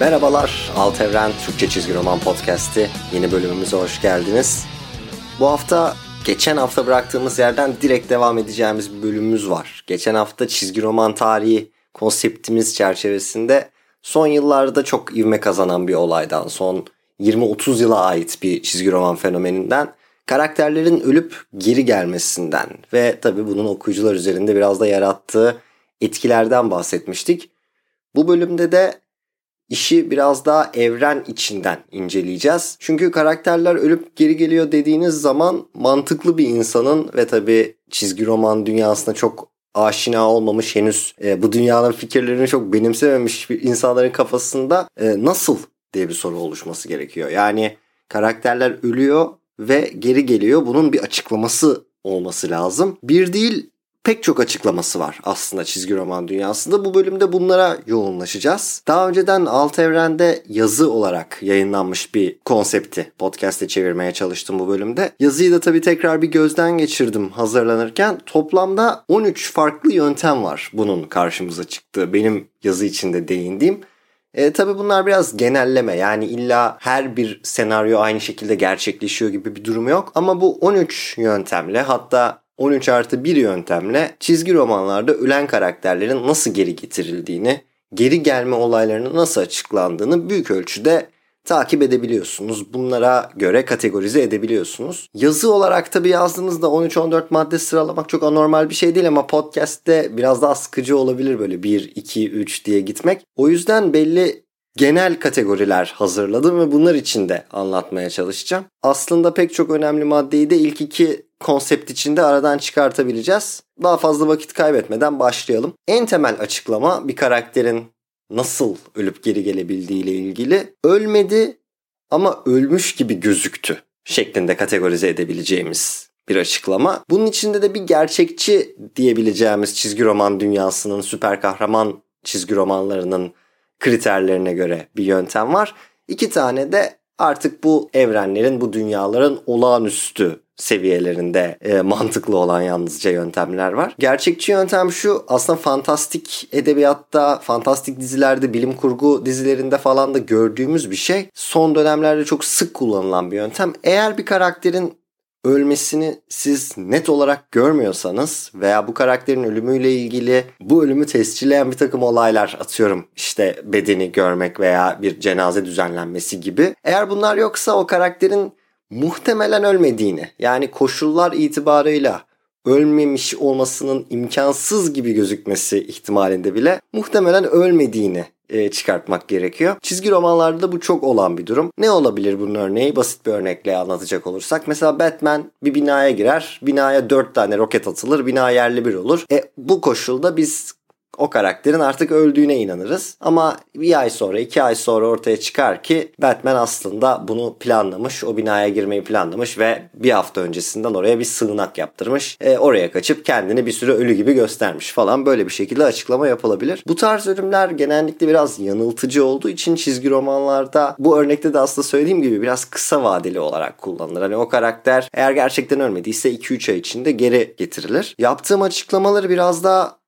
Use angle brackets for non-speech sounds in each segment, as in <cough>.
Merhabalar, Alt Evren Türkçe Çizgi Roman Podcast'i yeni bölümümüze hoş geldiniz. Bu hafta geçen hafta bıraktığımız yerden direkt devam edeceğimiz bir bölümümüz var. Geçen hafta çizgi roman tarihi konseptimiz çerçevesinde son yıllarda çok ivme kazanan bir olaydan, son 20-30 yıla ait bir çizgi roman fenomeninden, karakterlerin ölüp geri gelmesinden ve tabi bunun okuyucular üzerinde biraz da yarattığı etkilerden bahsetmiştik. Bu bölümde de işi biraz daha evren içinden inceleyeceğiz. Çünkü karakterler ölüp geri geliyor dediğiniz zaman mantıklı bir insanın ve tabi çizgi roman dünyasına çok aşina olmamış henüz e, bu dünyanın fikirlerini çok benimsememiş bir insanların kafasında e, nasıl diye bir soru oluşması gerekiyor. Yani karakterler ölüyor ve geri geliyor. Bunun bir açıklaması olması lazım. Bir değil pek çok açıklaması var aslında çizgi roman dünyasında. Bu bölümde bunlara yoğunlaşacağız. Daha önceden Alt Evren'de yazı olarak yayınlanmış bir konsepti podcast'e çevirmeye çalıştım bu bölümde. Yazıyı da tabii tekrar bir gözden geçirdim hazırlanırken. Toplamda 13 farklı yöntem var bunun karşımıza çıktığı. Benim yazı içinde değindiğim. E, tabii bunlar biraz genelleme yani illa her bir senaryo aynı şekilde gerçekleşiyor gibi bir durum yok. Ama bu 13 yöntemle hatta 13 artı 1 yöntemle çizgi romanlarda ölen karakterlerin nasıl geri getirildiğini, geri gelme olaylarının nasıl açıklandığını büyük ölçüde takip edebiliyorsunuz. Bunlara göre kategorize edebiliyorsunuz. Yazı olarak tabi yazdığınızda 13-14 madde sıralamak çok anormal bir şey değil ama podcast'te biraz daha sıkıcı olabilir böyle 1, 2, 3 diye gitmek. O yüzden belli genel kategoriler hazırladım ve bunlar içinde anlatmaya çalışacağım. Aslında pek çok önemli maddeyi de ilk iki konsept içinde aradan çıkartabileceğiz. Daha fazla vakit kaybetmeden başlayalım. En temel açıklama bir karakterin nasıl ölüp geri gelebildiği ile ilgili ölmedi ama ölmüş gibi gözüktü şeklinde kategorize edebileceğimiz bir açıklama. Bunun içinde de bir gerçekçi diyebileceğimiz çizgi roman dünyasının süper kahraman çizgi romanlarının kriterlerine göre bir yöntem var. İki tane de artık bu evrenlerin, bu dünyaların olağanüstü seviyelerinde e, mantıklı olan yalnızca yöntemler var. Gerçekçi yöntem şu aslında fantastik edebiyatta, fantastik dizilerde, bilim kurgu dizilerinde falan da gördüğümüz bir şey. Son dönemlerde çok sık kullanılan bir yöntem. Eğer bir karakterin ölmesini siz net olarak görmüyorsanız veya bu karakterin ölümüyle ilgili bu ölümü tescilleyen bir takım olaylar atıyorum işte bedeni görmek veya bir cenaze düzenlenmesi gibi. Eğer bunlar yoksa o karakterin muhtemelen ölmediğini yani koşullar itibarıyla ölmemiş olmasının imkansız gibi gözükmesi ihtimalinde bile muhtemelen ölmediğini e, çıkartmak gerekiyor. Çizgi romanlarda bu çok olan bir durum. Ne olabilir bunun örneği? Basit bir örnekle anlatacak olursak. Mesela Batman bir binaya girer. Binaya 4 tane roket atılır. Bina yerli bir olur. E, bu koşulda biz o karakterin artık öldüğüne inanırız. Ama bir ay sonra iki ay sonra ortaya çıkar ki Batman aslında bunu planlamış. O binaya girmeyi planlamış ve bir hafta öncesinden oraya bir sığınak yaptırmış. E, oraya kaçıp kendini bir süre ölü gibi göstermiş falan. Böyle bir şekilde açıklama yapılabilir. Bu tarz ölümler genellikle biraz yanıltıcı olduğu için çizgi romanlarda bu örnekte de aslında söylediğim gibi biraz kısa vadeli olarak kullanılır. Hani o karakter eğer gerçekten ölmediyse 2-3 ay içinde geri getirilir. Yaptığım açıklamaları biraz daha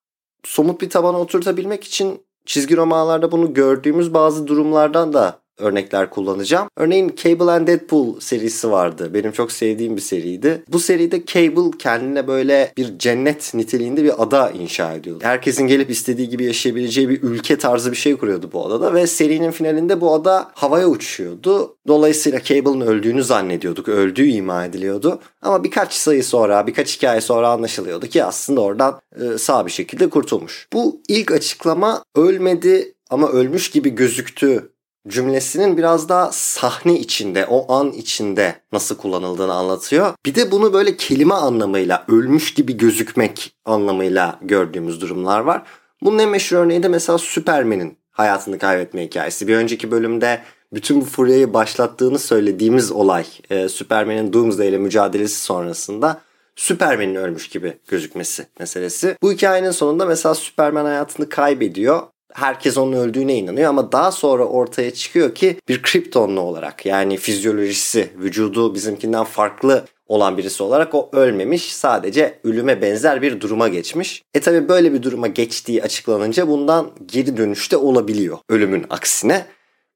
somut bir tabana oturtabilmek için çizgi romanlarda bunu gördüğümüz bazı durumlardan da örnekler kullanacağım. Örneğin Cable and Deadpool serisi vardı. Benim çok sevdiğim bir seriydi. Bu seride Cable kendine böyle bir cennet niteliğinde bir ada inşa ediyordu. Herkesin gelip istediği gibi yaşayabileceği bir ülke tarzı bir şey kuruyordu bu adada ve serinin finalinde bu ada havaya uçuyordu. Dolayısıyla Cable'ın öldüğünü zannediyorduk. Öldüğü ima ediliyordu. Ama birkaç sayı sonra, birkaç hikaye sonra anlaşılıyordu ki aslında oradan e, sağ bir şekilde kurtulmuş. Bu ilk açıklama ölmedi ama ölmüş gibi gözüktü cümlesinin biraz daha sahne içinde, o an içinde nasıl kullanıldığını anlatıyor. Bir de bunu böyle kelime anlamıyla, ölmüş gibi gözükmek anlamıyla gördüğümüz durumlar var. Bunun en meşhur örneği de mesela Superman'in hayatını kaybetme hikayesi. Bir önceki bölümde bütün bu furyayı başlattığını söylediğimiz olay e, Superman'in Doomsday ile mücadelesi sonrasında Superman'in ölmüş gibi gözükmesi meselesi. Bu hikayenin sonunda mesela Superman hayatını kaybediyor herkes onun öldüğüne inanıyor ama daha sonra ortaya çıkıyor ki bir kriptonlu olarak yani fizyolojisi, vücudu bizimkinden farklı olan birisi olarak o ölmemiş sadece ölüme benzer bir duruma geçmiş. E tabi böyle bir duruma geçtiği açıklanınca bundan geri dönüşte olabiliyor ölümün aksine.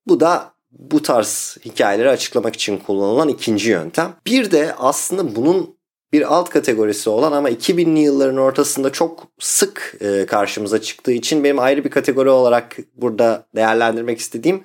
Bu da bu tarz hikayeleri açıklamak için kullanılan ikinci yöntem. Bir de aslında bunun bir alt kategorisi olan ama 2000'li yılların ortasında çok sık e, karşımıza çıktığı için benim ayrı bir kategori olarak burada değerlendirmek istediğim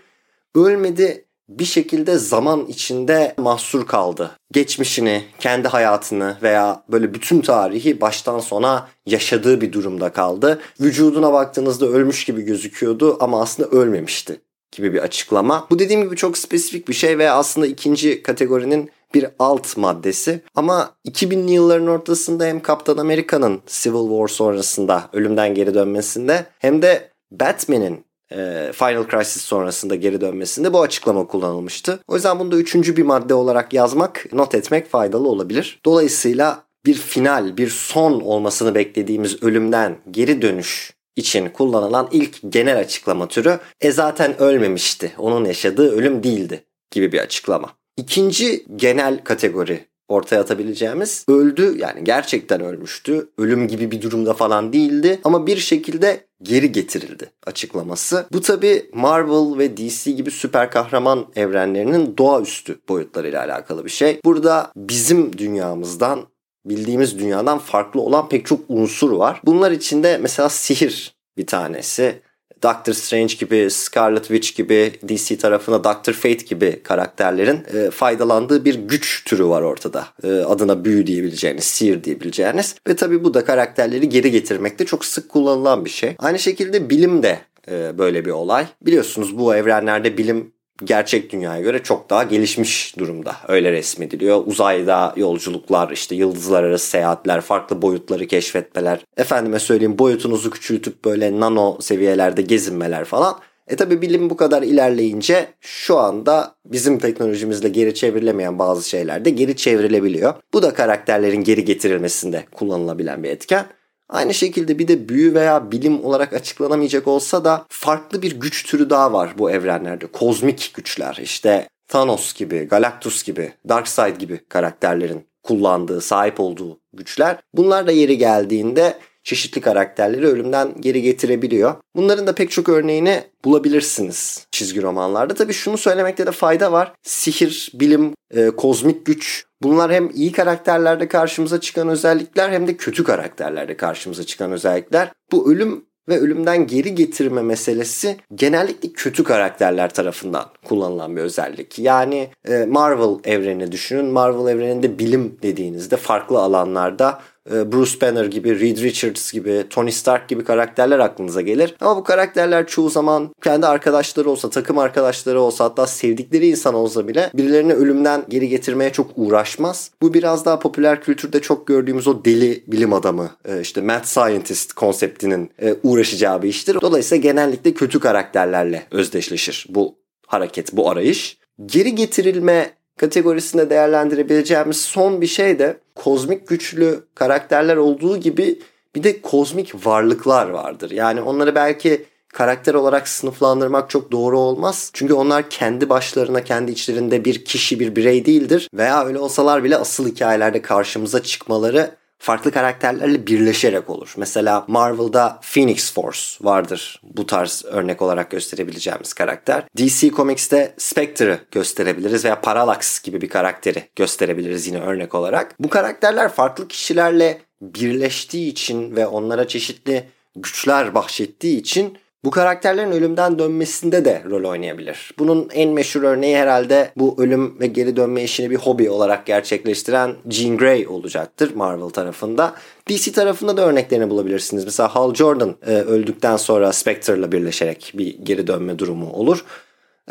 ölmedi bir şekilde zaman içinde mahsur kaldı. Geçmişini, kendi hayatını veya böyle bütün tarihi baştan sona yaşadığı bir durumda kaldı. Vücuduna baktığınızda ölmüş gibi gözüküyordu ama aslında ölmemişti gibi bir açıklama. Bu dediğim gibi çok spesifik bir şey ve aslında ikinci kategorinin bir alt maddesi. Ama 2000'li yılların ortasında hem Kaptan Amerika'nın Civil War sonrasında ölümden geri dönmesinde hem de Batman'in e, Final Crisis sonrasında geri dönmesinde bu açıklama kullanılmıştı. O yüzden bunu da üçüncü bir madde olarak yazmak, not etmek faydalı olabilir. Dolayısıyla bir final, bir son olmasını beklediğimiz ölümden geri dönüş için kullanılan ilk genel açıklama türü e zaten ölmemişti. Onun yaşadığı ölüm değildi gibi bir açıklama. İkinci genel kategori ortaya atabileceğimiz öldü yani gerçekten ölmüştü. Ölüm gibi bir durumda falan değildi ama bir şekilde geri getirildi açıklaması. Bu tabi Marvel ve DC gibi süper kahraman evrenlerinin doğaüstü boyutlarıyla alakalı bir şey. Burada bizim dünyamızdan bildiğimiz dünyadan farklı olan pek çok unsur var. Bunlar içinde mesela sihir bir tanesi. Doctor Strange gibi, Scarlet Witch gibi, DC tarafına Doctor Fate gibi karakterlerin e, faydalandığı bir güç türü var ortada. E, adına büyü diyebileceğiniz, sihir diyebileceğiniz. Ve tabii bu da karakterleri geri getirmekte çok sık kullanılan bir şey. Aynı şekilde bilim de e, böyle bir olay. Biliyorsunuz bu evrenlerde bilim gerçek dünyaya göre çok daha gelişmiş durumda. Öyle resmediliyor. Uzayda yolculuklar, işte yıldızlar arası seyahatler, farklı boyutları keşfetmeler. Efendime söyleyeyim boyutunuzu küçültüp böyle nano seviyelerde gezinmeler falan. E tabi bilim bu kadar ilerleyince şu anda bizim teknolojimizle geri çevrilemeyen bazı şeyler de geri çevrilebiliyor. Bu da karakterlerin geri getirilmesinde kullanılabilen bir etken. Aynı şekilde bir de büyü veya bilim olarak açıklanamayacak olsa da farklı bir güç türü daha var bu evrenlerde. Kozmik güçler işte Thanos gibi, Galactus gibi, Darkseid gibi karakterlerin kullandığı, sahip olduğu güçler. Bunlar da yeri geldiğinde çeşitli karakterleri ölümden geri getirebiliyor. Bunların da pek çok örneğini bulabilirsiniz çizgi romanlarda. Tabii şunu söylemekte de fayda var. Sihir, bilim, e, kozmik güç bunlar hem iyi karakterlerde karşımıza çıkan özellikler hem de kötü karakterlerde karşımıza çıkan özellikler. Bu ölüm ve ölümden geri getirme meselesi genellikle kötü karakterler tarafından kullanılan bir özellik. Yani e, Marvel evreni düşünün. Marvel evreninde bilim dediğinizde farklı alanlarda Bruce Banner gibi, Reed Richards gibi, Tony Stark gibi karakterler aklınıza gelir. Ama bu karakterler çoğu zaman kendi arkadaşları olsa, takım arkadaşları olsa hatta sevdikleri insan olsa bile birilerini ölümden geri getirmeye çok uğraşmaz. Bu biraz daha popüler kültürde çok gördüğümüz o deli bilim adamı, e, işte mad scientist konseptinin e, uğraşacağı bir iştir. Dolayısıyla genellikle kötü karakterlerle özdeşleşir bu hareket, bu arayış. Geri getirilme kategorisinde değerlendirebileceğimiz son bir şey de kozmik güçlü karakterler olduğu gibi bir de kozmik varlıklar vardır. Yani onları belki karakter olarak sınıflandırmak çok doğru olmaz. Çünkü onlar kendi başlarına, kendi içlerinde bir kişi, bir birey değildir. Veya öyle olsalar bile asıl hikayelerde karşımıza çıkmaları farklı karakterlerle birleşerek olur. Mesela Marvel'da Phoenix Force vardır bu tarz örnek olarak gösterebileceğimiz karakter. DC Comics'te Spectre'ı gösterebiliriz veya Parallax gibi bir karakteri gösterebiliriz yine örnek olarak. Bu karakterler farklı kişilerle birleştiği için ve onlara çeşitli güçler bahşettiği için bu karakterlerin ölümden dönmesinde de rol oynayabilir. Bunun en meşhur örneği herhalde bu ölüm ve geri dönme işini bir hobi olarak gerçekleştiren Jean Grey olacaktır Marvel tarafında. DC tarafında da örneklerini bulabilirsiniz. Mesela Hal Jordan e, öldükten sonra Spectre'la birleşerek bir geri dönme durumu olur.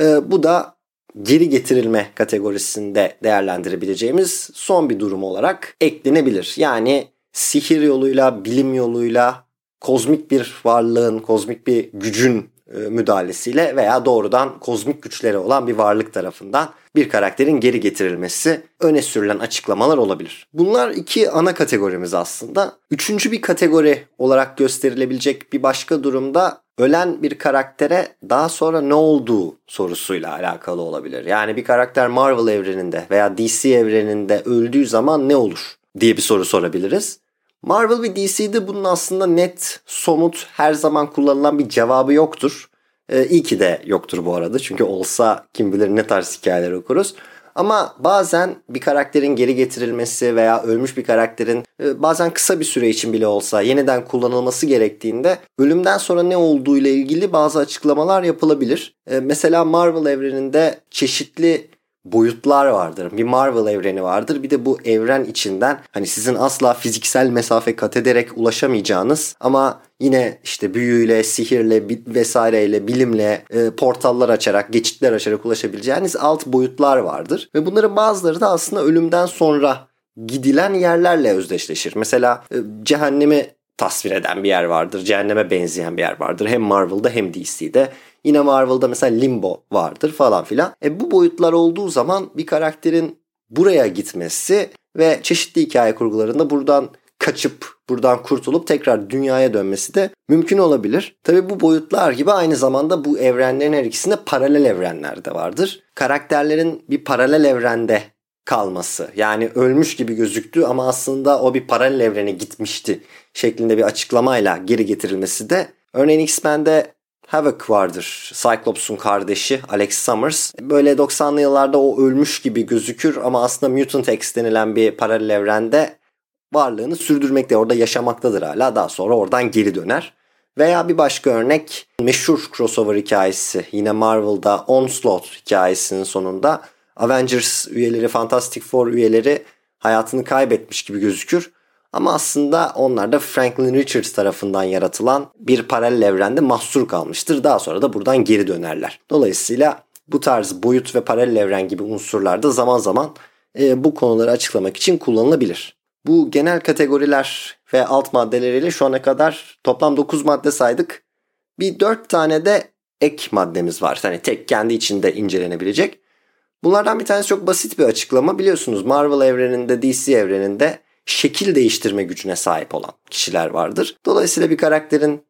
E, bu da geri getirilme kategorisinde değerlendirebileceğimiz son bir durum olarak eklenebilir. Yani sihir yoluyla, bilim yoluyla kozmik bir varlığın, kozmik bir gücün e, müdahalesiyle veya doğrudan kozmik güçleri olan bir varlık tarafından bir karakterin geri getirilmesi öne sürülen açıklamalar olabilir. Bunlar iki ana kategorimiz aslında. Üçüncü bir kategori olarak gösterilebilecek bir başka durumda ölen bir karaktere daha sonra ne olduğu sorusuyla alakalı olabilir. Yani bir karakter Marvel evreninde veya DC evreninde öldüğü zaman ne olur diye bir soru sorabiliriz. Marvel ve DC'de bunun aslında net, somut, her zaman kullanılan bir cevabı yoktur. E, iyi ki de yoktur bu arada. Çünkü olsa kim bilir ne tarz hikayeler okuruz. Ama bazen bir karakterin geri getirilmesi veya ölmüş bir karakterin e, bazen kısa bir süre için bile olsa yeniden kullanılması gerektiğinde ölümden sonra ne olduğu ile ilgili bazı açıklamalar yapılabilir. E, mesela Marvel evreninde çeşitli boyutlar vardır. Bir Marvel evreni vardır. Bir de bu evren içinden hani sizin asla fiziksel mesafe kat ederek ulaşamayacağınız ama yine işte büyüyle, sihirle vesaireyle, bilimle e, portallar açarak, geçitler açarak ulaşabileceğiniz alt boyutlar vardır. Ve bunların bazıları da aslında ölümden sonra gidilen yerlerle özdeşleşir. Mesela e, cehennemi tasvir eden bir yer vardır. Cehenneme benzeyen bir yer vardır. Hem Marvel'da hem DC'de. Yine Marvel'da mesela Limbo vardır falan filan. E bu boyutlar olduğu zaman bir karakterin buraya gitmesi ve çeşitli hikaye kurgularında buradan kaçıp buradan kurtulup tekrar dünyaya dönmesi de mümkün olabilir. Tabi bu boyutlar gibi aynı zamanda bu evrenlerin her ikisinde paralel evrenler de vardır. Karakterlerin bir paralel evrende kalması yani ölmüş gibi gözüktü ama aslında o bir paralel evrene gitmişti şeklinde bir açıklamayla geri getirilmesi de örneğin X-Men'de Havoc vardır. Cyclops'un kardeşi Alex Summers. Böyle 90'lı yıllarda o ölmüş gibi gözükür ama aslında Mutant X denilen bir paralel evrende varlığını sürdürmekte. Orada yaşamaktadır hala. Daha sonra oradan geri döner. Veya bir başka örnek meşhur crossover hikayesi. Yine Marvel'da Onslaught hikayesinin sonunda Avengers üyeleri, Fantastic Four üyeleri hayatını kaybetmiş gibi gözükür. Ama aslında onlar da Franklin Richards tarafından yaratılan bir paralel evrende mahsur kalmıştır. Daha sonra da buradan geri dönerler. Dolayısıyla bu tarz boyut ve paralel evren gibi unsurlar da zaman zaman e, bu konuları açıklamak için kullanılabilir. Bu genel kategoriler ve alt maddeleriyle şu ana kadar toplam 9 madde saydık. Bir 4 tane de ek maddemiz var. Yani tek kendi içinde incelenebilecek. Bunlardan bir tanesi çok basit bir açıklama. Biliyorsunuz Marvel evreninde, DC evreninde şekil değiştirme gücüne sahip olan kişiler vardır. Dolayısıyla bir karakterin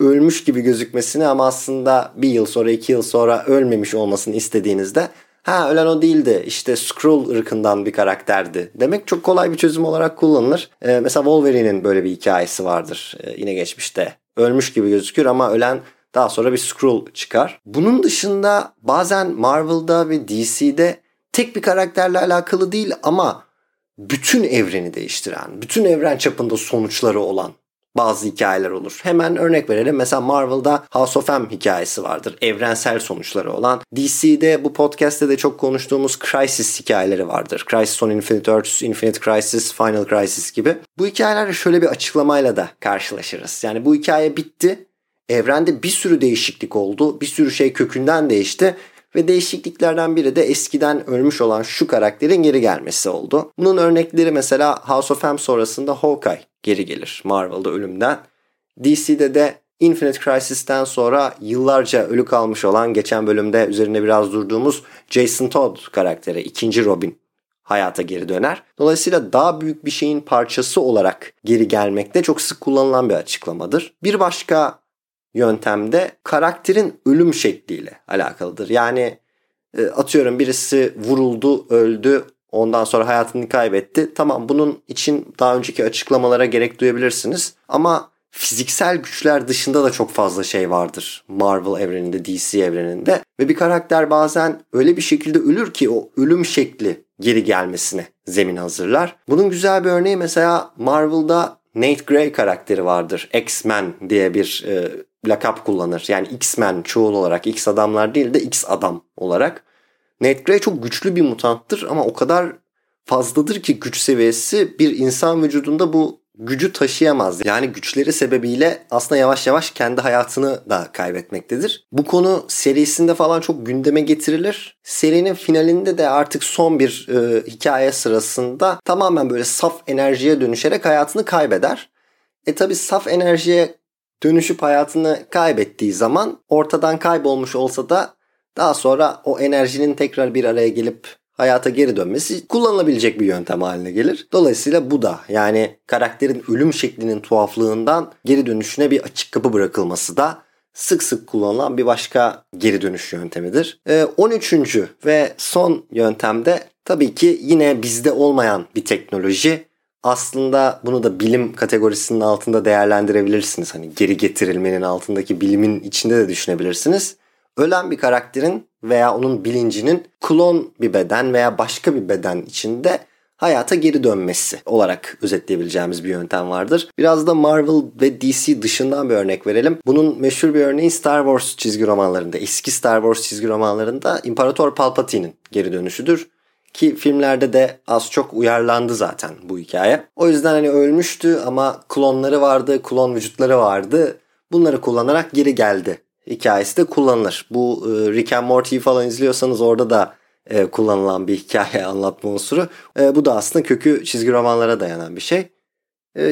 ölmüş gibi gözükmesini ama aslında bir yıl sonra iki yıl sonra ölmemiş olmasını istediğinizde ha ölen o değildi işte Skrull ırkından bir karakterdi demek çok kolay bir çözüm olarak kullanılır. Ee, mesela Wolverine'in böyle bir hikayesi vardır ee, yine geçmişte. Ölmüş gibi gözükür ama ölen daha sonra bir Skrull çıkar. Bunun dışında bazen Marvel'da ve DC'de tek bir karakterle alakalı değil ama bütün evreni değiştiren, bütün evren çapında sonuçları olan bazı hikayeler olur. Hemen örnek verelim. Mesela Marvel'da House of M hikayesi vardır. Evrensel sonuçları olan. DC'de bu podcast'te de çok konuştuğumuz Crisis hikayeleri vardır. Crisis on Infinite Earths, Infinite Crisis, Final Crisis gibi. Bu hikayelerle şöyle bir açıklamayla da karşılaşırız. Yani bu hikaye bitti. Evrende bir sürü değişiklik oldu. Bir sürü şey kökünden değişti ve değişikliklerden biri de eskiden ölmüş olan şu karakterin geri gelmesi oldu. Bunun örnekleri mesela House of M sonrasında Hawkeye geri gelir Marvel'da ölümden. DC'de de Infinite Crisis'ten sonra yıllarca ölü kalmış olan geçen bölümde üzerine biraz durduğumuz Jason Todd karakteri ikinci Robin hayata geri döner. Dolayısıyla daha büyük bir şeyin parçası olarak geri gelmekte çok sık kullanılan bir açıklamadır. Bir başka yöntemde karakterin ölüm şekliyle alakalıdır. Yani e, atıyorum birisi vuruldu, öldü, ondan sonra hayatını kaybetti. Tamam bunun için daha önceki açıklamalara gerek duyabilirsiniz. Ama fiziksel güçler dışında da çok fazla şey vardır Marvel evreninde, DC evreninde. Ve bir karakter bazen öyle bir şekilde ölür ki o ölüm şekli geri gelmesine zemin hazırlar. Bunun güzel bir örneği mesela Marvel'da Nate Gray karakteri vardır. X-Men diye bir e, lakap kullanır. Yani X-Men çoğul olarak X adamlar değil de X adam olarak. Nate Grey çok güçlü bir mutanttır ama o kadar fazladır ki güç seviyesi bir insan vücudunda bu gücü taşıyamaz. Yani güçleri sebebiyle aslında yavaş yavaş kendi hayatını da kaybetmektedir. Bu konu serisinde falan çok gündeme getirilir. Serinin finalinde de artık son bir e, hikaye sırasında tamamen böyle saf enerjiye dönüşerek hayatını kaybeder. E tabi saf enerjiye dönüşüp hayatını kaybettiği zaman ortadan kaybolmuş olsa da daha sonra o enerjinin tekrar bir araya gelip hayata geri dönmesi kullanılabilecek bir yöntem haline gelir. Dolayısıyla bu da yani karakterin ölüm şeklinin tuhaflığından geri dönüşüne bir açık kapı bırakılması da sık sık kullanılan bir başka geri dönüş yöntemidir. Ee, 13. ve son yöntemde tabii ki yine bizde olmayan bir teknoloji aslında bunu da bilim kategorisinin altında değerlendirebilirsiniz. Hani geri getirilmenin altındaki bilimin içinde de düşünebilirsiniz. Ölen bir karakterin veya onun bilincinin klon bir beden veya başka bir beden içinde hayata geri dönmesi olarak özetleyebileceğimiz bir yöntem vardır. Biraz da Marvel ve DC dışından bir örnek verelim. Bunun meşhur bir örneği Star Wars çizgi romanlarında, eski Star Wars çizgi romanlarında İmparator Palpatine'in geri dönüşüdür. Ki filmlerde de az çok uyarlandı zaten bu hikaye. O yüzden hani ölmüştü ama klonları vardı, klon vücutları vardı. Bunları kullanarak geri geldi. Hikayesi de kullanılır. Bu e, Rick and Morty falan izliyorsanız orada da e, kullanılan bir hikaye <laughs> anlatma unsuru. E, bu da aslında kökü çizgi romanlara dayanan bir şey.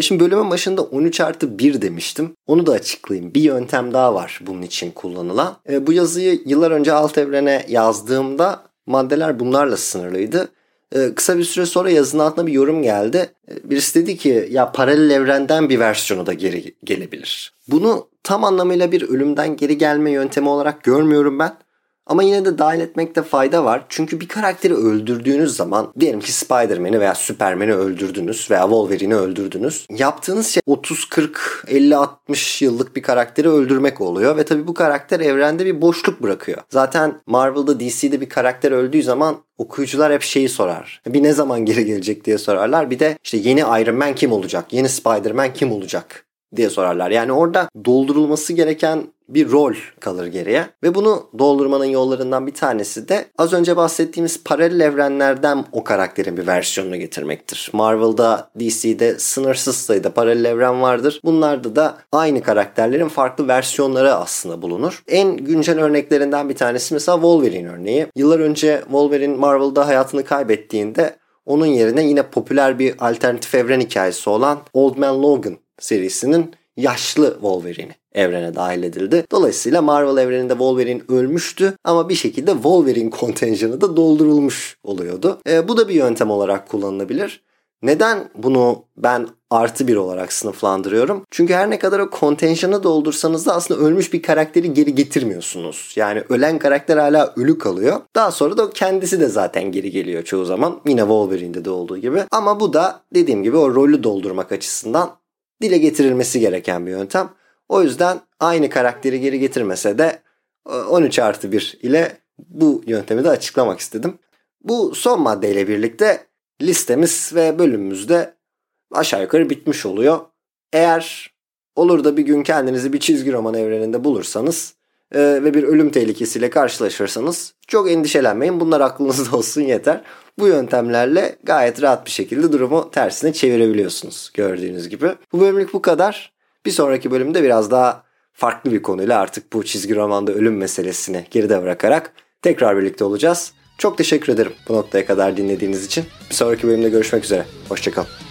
Şimdi bölümün başında 13 artı 1 demiştim. Onu da açıklayayım. Bir yöntem daha var bunun için kullanılan. Bu yazıyı yıllar önce alt evrene yazdığımda maddeler bunlarla sınırlıydı. E, kısa bir süre sonra yazının altına bir yorum geldi. E, birisi dedi ki ya paralel evrenden bir versiyonu da geri gelebilir. Bunu tam anlamıyla bir ölümden geri gelme yöntemi olarak görmüyorum ben. Ama yine de dahil etmekte fayda var. Çünkü bir karakteri öldürdüğünüz zaman diyelim ki Spider-Man'i veya Superman'i öldürdünüz veya Wolverine'i öldürdünüz. Yaptığınız şey 30, 40, 50, 60 yıllık bir karakteri öldürmek oluyor ve tabii bu karakter evrende bir boşluk bırakıyor. Zaten Marvel'da DC'de bir karakter öldüğü zaman okuyucular hep şeyi sorar. Bir ne zaman geri gelecek diye sorarlar. Bir de işte yeni Iron Man kim olacak? Yeni Spider-Man kim olacak? diye sorarlar. Yani orada doldurulması gereken bir rol kalır geriye. Ve bunu doldurmanın yollarından bir tanesi de az önce bahsettiğimiz paralel evrenlerden o karakterin bir versiyonunu getirmektir. Marvel'da, DC'de sınırsız sayıda paralel evren vardır. Bunlarda da aynı karakterlerin farklı versiyonları aslında bulunur. En güncel örneklerinden bir tanesi mesela Wolverine örneği. Yıllar önce Wolverine Marvel'da hayatını kaybettiğinde onun yerine yine popüler bir alternatif evren hikayesi olan Old Man Logan serisinin yaşlı Wolverine'i evrene dahil edildi. Dolayısıyla Marvel evreninde Wolverine ölmüştü ama bir şekilde Wolverine kontenjanı da doldurulmuş oluyordu. E, bu da bir yöntem olarak kullanılabilir. Neden bunu ben artı bir olarak sınıflandırıyorum? Çünkü her ne kadar o kontenjanı doldursanız da aslında ölmüş bir karakteri geri getirmiyorsunuz. Yani ölen karakter hala ölü kalıyor. Daha sonra da kendisi de zaten geri geliyor çoğu zaman. Yine Wolverine'de de olduğu gibi. Ama bu da dediğim gibi o rolü doldurmak açısından dile getirilmesi gereken bir yöntem. O yüzden aynı karakteri geri getirmese de 13 artı 1 ile bu yöntemi de açıklamak istedim. Bu son maddeyle birlikte listemiz ve bölümümüz de aşağı yukarı bitmiş oluyor. Eğer olur da bir gün kendinizi bir çizgi roman evreninde bulursanız e, ve bir ölüm tehlikesiyle karşılaşırsanız çok endişelenmeyin. Bunlar aklınızda <laughs> olsun yeter. Bu yöntemlerle gayet rahat bir şekilde durumu tersine çevirebiliyorsunuz gördüğünüz gibi. Bu bölümlük bu kadar. Bir sonraki bölümde biraz daha farklı bir konuyla artık bu çizgi romanda ölüm meselesini geride bırakarak tekrar birlikte olacağız. Çok teşekkür ederim bu noktaya kadar dinlediğiniz için. Bir sonraki bölümde görüşmek üzere. Hoşçakalın.